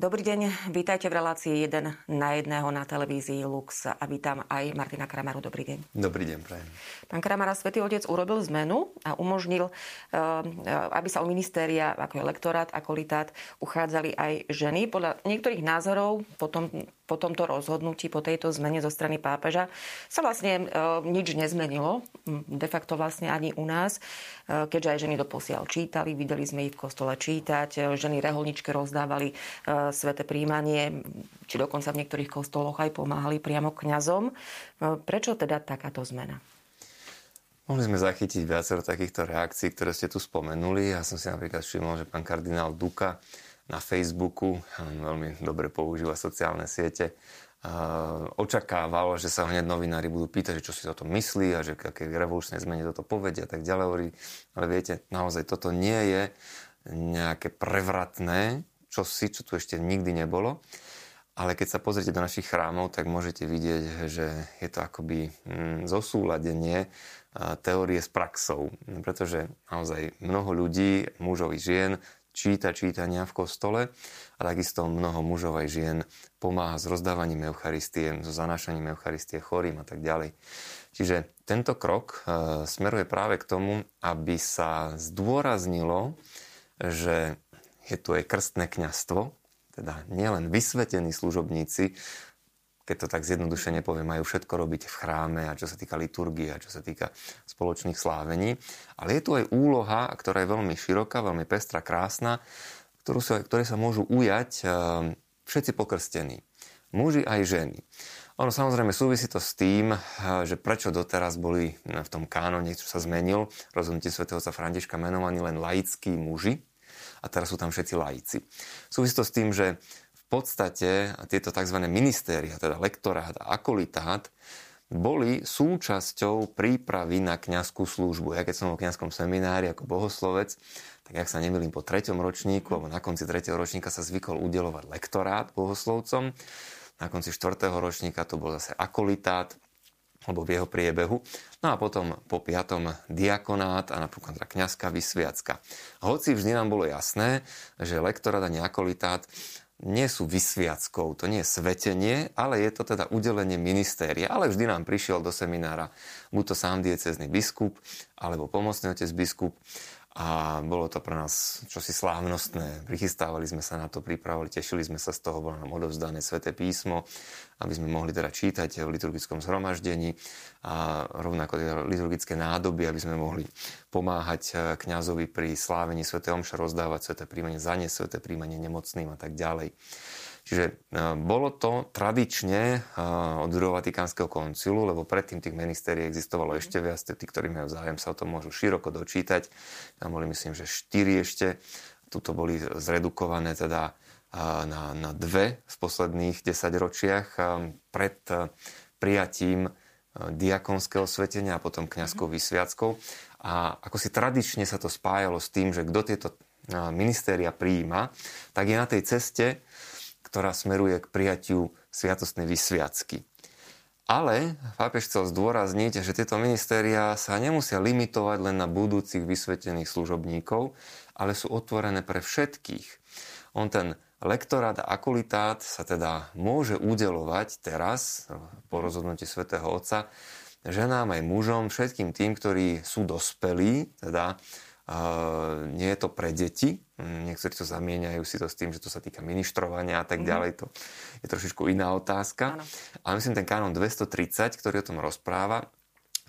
Dobrý deň, vítajte v relácii 1 na jedného na televízii Lux a vítam aj Martina Kramaru. Dobrý deň. Dobrý deň, prajem. Pán Kramara, Svetý Otec urobil zmenu a umožnil, eh, aby sa o ministéria, ako je lektorát, akolitát, uchádzali aj ženy. Podľa niektorých názorov potom po tomto rozhodnutí, po tejto zmene zo strany pápeža sa vlastne e, nič nezmenilo. De facto vlastne ani u nás, keďže aj ženy doposiaľ čítali, videli sme ich v kostole čítať, ženy reholničke rozdávali svete príjmanie, či dokonca v niektorých kostoloch aj pomáhali priamo kňazom. E, prečo teda takáto zmena? Mohli sme zachytiť viacero takýchto reakcií, ktoré ste tu spomenuli. Ja som si napríklad všimol, že pán kardinál Duka na Facebooku, veľmi dobre používa sociálne siete, očakával, že sa hneď novinári budú pýtať, že čo si o tom myslí a že aké revolučné zmene toto povedia a tak ďalej. Ale viete, naozaj toto nie je nejaké prevratné, čo čo tu ešte nikdy nebolo. Ale keď sa pozriete do našich chrámov, tak môžete vidieť, že je to akoby mm, zosúladenie teórie s praxou. Pretože naozaj mnoho ľudí, mužov i žien, číta čítania v kostole a takisto mnoho mužov aj žien pomáha s rozdávaním Eucharistie, so zanášaním Eucharistie chorým a tak ďalej. Čiže tento krok e, smeruje práve k tomu, aby sa zdôraznilo, že je tu aj krstné kňastvo, teda nielen vysvetení služobníci keď to tak zjednodušene poviem, majú všetko robiť v chráme a čo sa týka liturgie a čo sa týka spoločných slávení. Ale je tu aj úloha, ktorá je veľmi široká, veľmi pestrá, krásna, ktorú sa, ktoré sa môžu ujať eh, všetci pokrstení. Muži aj ženy. Ono samozrejme súvisí to s tým, eh, že prečo doteraz boli v tom kánone, čo sa zmenil, rozhodnutie svätého sa Františka menovaní len laickí muži a teraz sú tam všetci laici. Súvisí to s tým, že podstate tieto tzv. ministéria, teda lektorát a akolitát, boli súčasťou prípravy na kňazskú službu. Ja keď som v kňazskom seminári ako bohoslovec, tak ak sa nemýlim po treťom ročníku, alebo na konci tretieho ročníka sa zvykol udelovať lektorát bohoslovcom. Na konci štvrtého ročníka to bol zase akolitát, alebo v jeho priebehu. No a potom po piatom diakonát a napríklad teda kniazka vysviacka. Hoci vždy nám bolo jasné, že lektorát a neakolitát nie sú vysviackou, to nie je svetenie, ale je to teda udelenie ministéria. Ale vždy nám prišiel do seminára buď to sám diecezný biskup, alebo pomocný otec biskup a bolo to pre nás čosi slávnostné. Prichystávali sme sa na to, pripravovali, tešili sme sa z toho, bolo nám odovzdané sväté písmo, aby sme mohli teda čítať v liturgickom zhromaždení a rovnako teda liturgické nádoby, aby sme mohli pomáhať eh, kňazovi pri slávení svätého omša, rozdávať sväté príjmanie, zaniesť sväté príjmanie nemocným a tak ďalej. Čiže e, bolo to tradične e, od druhého Vatikánskeho koncilu, lebo predtým tých ministérií existovalo ešte viac, tí, ktorí majú záujem, sa o tom môžu široko dočítať. Tam boli myslím, že štyri ešte. Tuto boli zredukované teda e, na, na dve v posledných desaťročiach pred prijatím diakonského svetenia a potom kňazskou mhm. vysviackou. A ako si tradične sa to spájalo s tým, že kto tieto ministéria prijíma, tak je na tej ceste ktorá smeruje k prijatiu sviatostnej vysviacky. Ale pápež chcel zdôrazniť, že tieto ministéria sa nemusia limitovať len na budúcich vysvetených služobníkov, ale sú otvorené pre všetkých. On ten lektorát a akolitát sa teda môže udelovať teraz, po rozhodnutí svätého Otca, ženám aj mužom, všetkým tým, ktorí sú dospelí, teda nie je to pre deti. Niektorí to zamieňajú si to s tým, že to sa týka ministrovania a tak mhm. ďalej. To je trošičku iná otázka. Ano. Ale myslím, ten kanon 230, ktorý o tom rozpráva,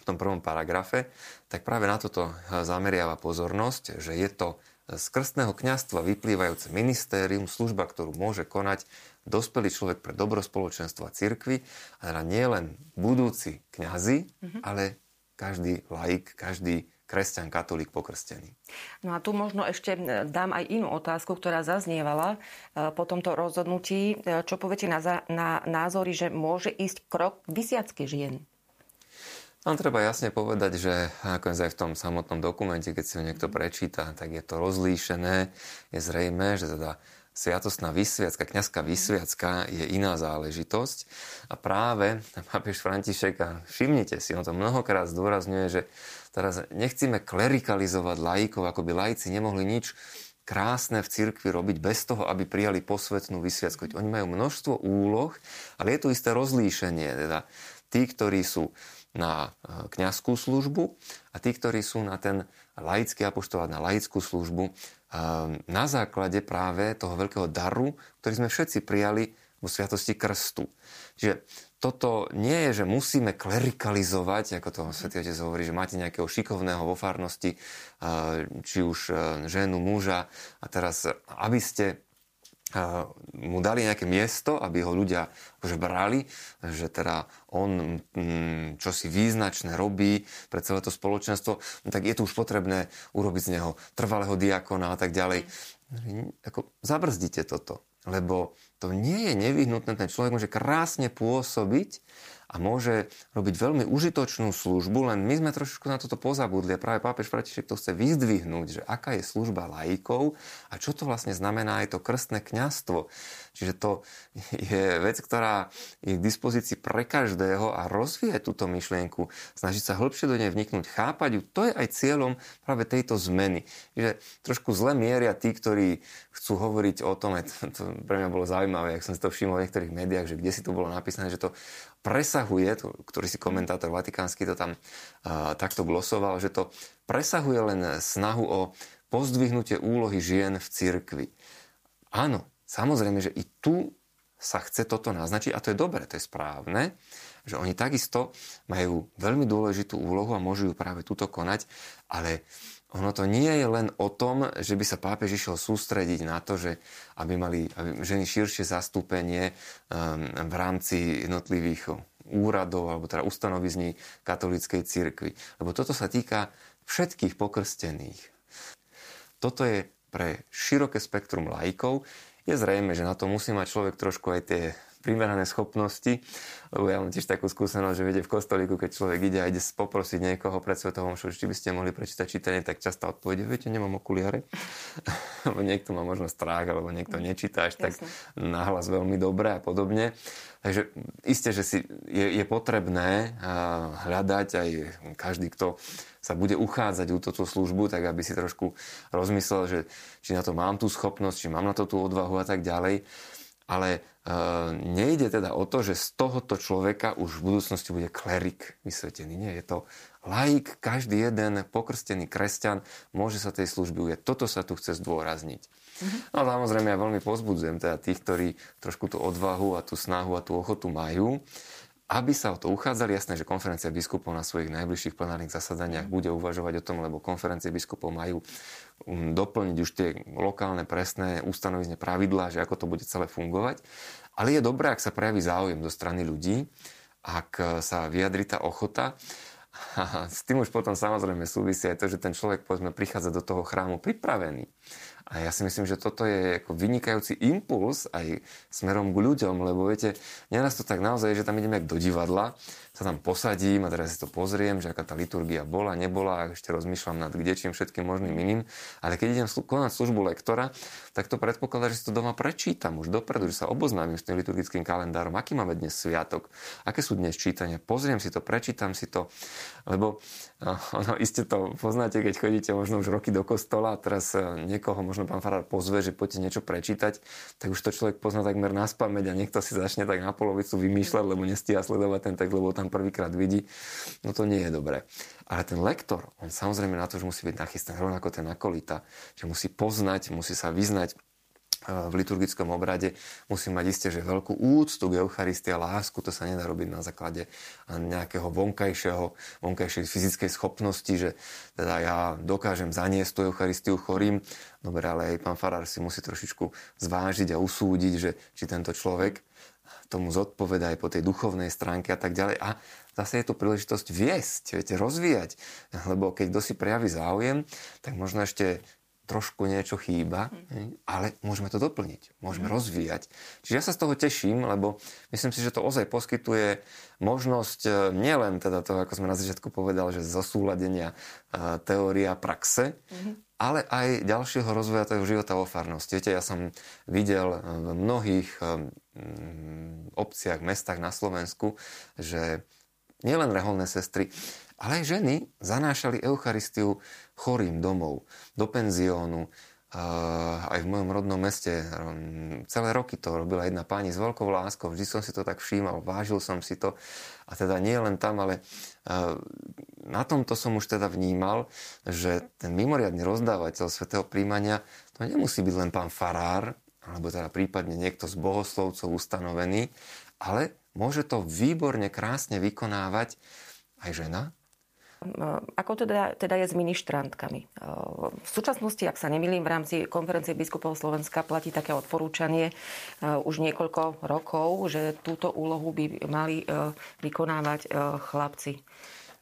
v tom prvom paragrafe, tak práve na toto zameriava pozornosť, že je to z krstného kňastva vyplývajúce ministérium, služba, ktorú môže konať dospelý človek pre dobro spoločenstva a cirkvi, a teda nie len budúci kňazi, mm-hmm. ale každý laik, každý kresťan, katolík pokrstený. No a tu možno ešte e, dám aj inú otázku, ktorá zaznievala e, po tomto rozhodnutí. E, čo poviete na, na názory, že môže ísť krok vysiacky žien? Tam treba jasne povedať, že nakoniec aj v tom samotnom dokumente, keď si ho niekto prečíta, tak je to rozlíšené. Je zrejme, že teda sviatostná vysviacka, kniazská vysviacka je iná záležitosť. A práve papiež František, a všimnite si, on to mnohokrát zdôrazňuje, že Teraz nechceme klerikalizovať laikov, ako by laici nemohli nič. krásne v cirkvi robiť bez toho, aby prijali posvetnú vysviacku. Oni majú množstvo úloh, ale je tu isté rozlíšenie. Teda tí, ktorí sú na e, kňazskú službu a tí, ktorí sú na ten laický apoštolát, na laickú službu, na základe práve toho veľkého daru, ktorý sme všetci prijali vo sviatosti krstu. Čiže toto nie je, že musíme klerikalizovať, ako to Svetý Otec hovorí, že máte nejakého šikovného vo farnosti, či už e, ženu, muža a teraz, aby ste mu dali nejaké miesto, aby ho ľudia akože brali, že teda on mm, čo si význačné robí pre celé to spoločenstvo, tak je tu už potrebné urobiť z neho trvalého diakona a tak ďalej. Ako, zabrzdite toto, lebo to nie je nevyhnutné, ten človek môže krásne pôsobiť a môže robiť veľmi užitočnú službu, len my sme trošku na toto pozabudli a práve pápež František to chce vyzdvihnúť, že aká je služba laikov a čo to vlastne znamená aj to krstné kňastvo. Čiže to je vec, ktorá je k dispozícii pre každého a rozvíje túto myšlienku, snažiť sa hĺbšie do nej vniknúť, chápať ju. To je aj cieľom práve tejto zmeny. Čiže trošku zle mieria tí, ktorí chcú hovoriť o tom, to, to pre mňa bolo zaujímavé, ak som si to všimol v niektorých médiách, že kde si to bolo napísané, že to presahuje, to, ktorý si komentátor vatikánsky to tam uh, takto glosoval, že to presahuje len snahu o pozdvihnutie úlohy žien v cirkvi. Áno, samozrejme, že i tu sa chce toto naznačiť a to je dobre, to je správne, že oni takisto majú veľmi dôležitú úlohu a môžu ju práve túto konať, ale ono to nie je len o tom, že by sa pápež išiel sústrediť na to, že aby mali aby ženy širšie zastúpenie um, v rámci jednotlivých úradov alebo teda ustanovizní katolíckej cirkvi. Lebo toto sa týka všetkých pokrstených. Toto je pre široké spektrum lajkov. Je zrejme, že na to musí mať človek trošku aj tie primerané schopnosti, lebo ja mám tiež takú skúsenosť, že viete v kostolíku, keď človek ide a ide poprosiť niekoho pred svetovom show, či by ste mohli prečítať čítanie, tak často odpovede, viete, nemám okuliare. lebo niekto má možno strach, alebo niekto nečíta až tak nahlas veľmi dobre a podobne. Takže isté, že si je, je potrebné hľadať aj každý, kto sa bude uchádzať o túto službu, tak aby si trošku rozmyslel, že či na to mám tú schopnosť, či mám na to tú odvahu a tak ďalej. Ale nejde teda o to, že z tohoto človeka už v budúcnosti bude klerik vysvetený. Nie, je to laik, každý jeden pokrstený kresťan môže sa tej služby ujať. Toto sa tu chce zdôrazniť. Mm-hmm. No a samozrejme ja veľmi pozbudzujem teda tých, ktorí trošku tú odvahu a tú snahu a tú ochotu majú aby sa o to uchádzali, jasné, že konferencia biskupov na svojich najbližších plenárnych zasadaniach bude uvažovať o tom, lebo konferencie biskupov majú doplniť už tie lokálne presné ustanovizne pravidlá, že ako to bude celé fungovať. Ale je dobré, ak sa prejaví záujem zo strany ľudí, ak sa vyjadri tá ochota. A s tým už potom samozrejme súvisí aj to, že ten človek povedzme prichádza do toho chrámu pripravený. A ja si myslím, že toto je ako vynikajúci impuls aj smerom k ľuďom, lebo viete, neraz to tak naozaj, že tam ideme do divadla, sa tam posadím a teraz si to pozriem, že aká tá liturgia bola, nebola, a ešte rozmýšľam nad kdečím všetkým možným iným. Ale keď idem konať službu lektora, tak to predpokladá, že si to doma prečítam už dopredu, že sa oboznámim s tým liturgickým kalendárom, aký máme dnes sviatok, aké sú dnes čítania, pozriem si to, prečítam si to, lebo ono, iste to poznáte, keď chodíte možno už roky do kostola teraz e, niekoho možno pán Farár pozve, že poďte niečo prečítať, tak už to človek pozná takmer na spameť a niekto si začne tak na polovicu vymýšľať, lebo nestíha sledovať ten text, lebo tam prvýkrát vidí, no to nie je dobré. Ale ten lektor, on samozrejme na to, že musí byť nachystaný, rovnako ten akolita, že musí poznať, musí sa vyznať v liturgickom obrade musí mať isté, že veľkú úctu k Eucharistii a lásku, to sa nedá robiť na základe nejakého vonkajšieho, vonkajšej fyzickej schopnosti, že teda ja dokážem zaniesť tú Eucharistiu chorým, dobre, ale aj pán Farár si musí trošičku zvážiť a usúdiť, že či tento človek tomu zodpoveda aj po tej duchovnej stránke a tak ďalej. A zase je tu príležitosť viesť, viete, rozvíjať. Lebo keď kto si prejaví záujem, tak možno ešte trošku niečo chýba, mm. ale môžeme to doplniť, môžeme mm. rozvíjať. Čiže ja sa z toho teším, lebo myslím si, že to ozaj poskytuje možnosť e, nielen teda to, ako sme na začiatku povedali, že zosúladenia uh, teória praxe, mm. ale aj ďalšieho rozvoja toho života vo farnosti. Viete, ja som videl v mnohých obciach, mestách na Slovensku, že nielen reholné sestry, ale aj ženy zanášali Eucharistiu chorým domov, do penziónu, aj v mojom rodnom meste. Celé roky to robila jedna pani s veľkou láskou, vždy som si to tak všímal, vážil som si to. A teda nie len tam, ale na tomto som už teda vnímal, že ten mimoriadný rozdávateľ svetého príjmania, to nemusí byť len pán farár, alebo teda prípadne niekto z bohoslovcov ustanovený, ale môže to výborne, krásne vykonávať aj žena, ako teda, teda je s ministrantkami? V súčasnosti, ak sa nemýlim, v rámci konferencie biskupov Slovenska platí také odporúčanie už niekoľko rokov, že túto úlohu by mali vykonávať chlapci.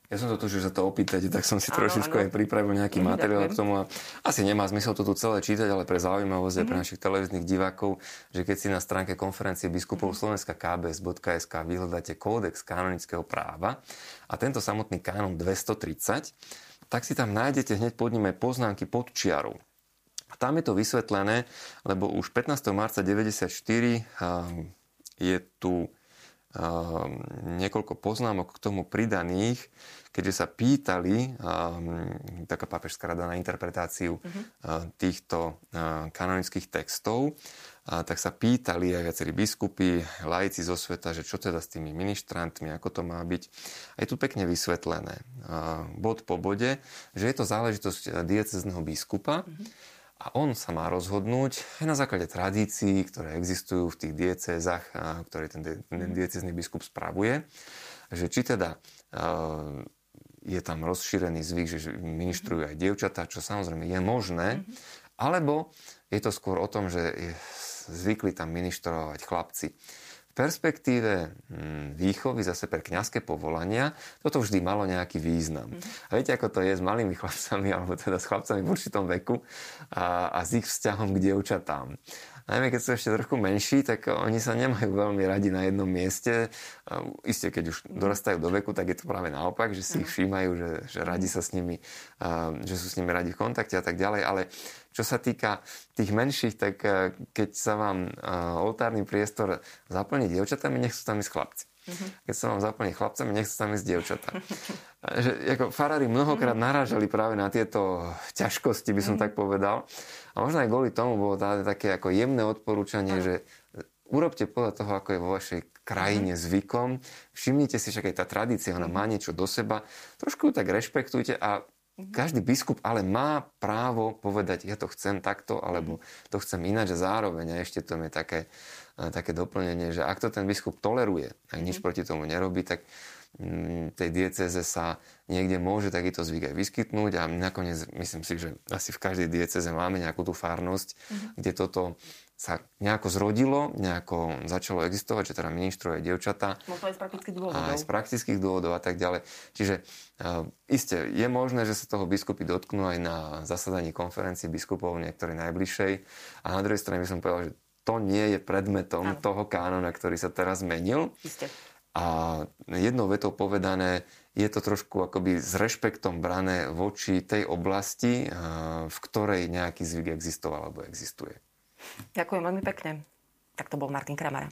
Ja som to tušil, že sa to opýtať, tak som si trošičku aj pripravil nejaký mm, materiál k tomu. A asi nemá zmysel to tu celé čítať, ale pre zaujímavosť mm-hmm. aj pre mhm. našich televíznych divákov, že keď si na stránke konferencie biskupov mm-hmm. Slovenska kbs.sk vyhľadáte kódex kanonického práva a tento samotný kánon 230, tak si tam nájdete hneď pod ním aj poznámky pod čiarou. A tam je to vysvetlené, lebo už 15. marca 94 je tu niekoľko poznámok k tomu pridaných, keďže sa pýtali, taká pápežská rada na interpretáciu uh-huh. týchto kanonických textov, tak sa pýtali aj viacerí biskupy, laici zo sveta, že čo teda s tými ministrantmi, ako to má byť. A je tu pekne vysvetlené, bod po bode, že je to záležitosť diecezného biskupa, uh-huh a on sa má rozhodnúť aj na základe tradícií, ktoré existujú v tých diecézach, ktoré ten, ten diecézny biskup spravuje, že či teda je tam rozšírený zvyk, že ministrujú aj dievčatá, čo samozrejme je možné, alebo je to skôr o tom, že zvykli tam ministrovať chlapci perspektíve hm, výchovy zase pre kňazské povolania toto vždy malo nejaký význam. Mm. A viete, ako to je s malými chlapcami, alebo teda s chlapcami v určitom veku a, a s ich vzťahom k dievčatám najmä keď sú ešte trochu menší, tak oni sa nemajú veľmi radi na jednom mieste. Isté, keď už dorastajú do veku, tak je to práve naopak, že si ich všímajú, že, že radi sa s nimi, že sú s nimi radi v kontakte a tak ďalej. Ale čo sa týka tých menších, tak keď sa vám oltárny priestor zaplní dievčatami, nech sú tam ísť chlapci. Uh-huh. Keď sa vám zaplní chlapcami, nech sa tam ísť dievčatá. že, ako farári mnohokrát narážali práve na tieto ťažkosti, by som uh-huh. tak povedal. A možno aj kvôli tomu bolo také ako jemné odporúčanie, uh-huh. že urobte podľa toho, ako je vo vašej krajine uh-huh. zvykom. Všimnite si, však aj tá tradícia, ona má niečo do seba. Trošku ju tak rešpektujte a každý biskup ale má právo povedať, ja to chcem takto, alebo to chcem ináč a zároveň. A ešte to je také také doplnenie, že ak to ten biskup toleruje a nič mm. proti tomu nerobí, tak mm, tej dieceze sa niekde môže takýto zvyk aj vyskytnúť a nakoniec myslím si, že asi v každej dieceze máme nejakú tú fárnosť, mm-hmm. kde toto sa nejako zrodilo, nejako začalo existovať, že teda ministruje dievčata. Možno aj z praktických dôvodov. Aj z praktických dôvodov a tak ďalej. Čiže uh, iste je možné, že sa toho biskupy dotknú aj na zasadaní konferencii biskupov niektorej najbližšej. A na druhej strane by som povedal, že to nie je predmetom Áno. toho kánona, ktorý sa teraz zmenil. Isté. A jednou vetou povedané, je to trošku akoby s rešpektom brané voči tej oblasti, v ktorej nejaký zvyk existoval alebo existuje. Ďakujem veľmi pekne. Tak to bol Martin Kramara.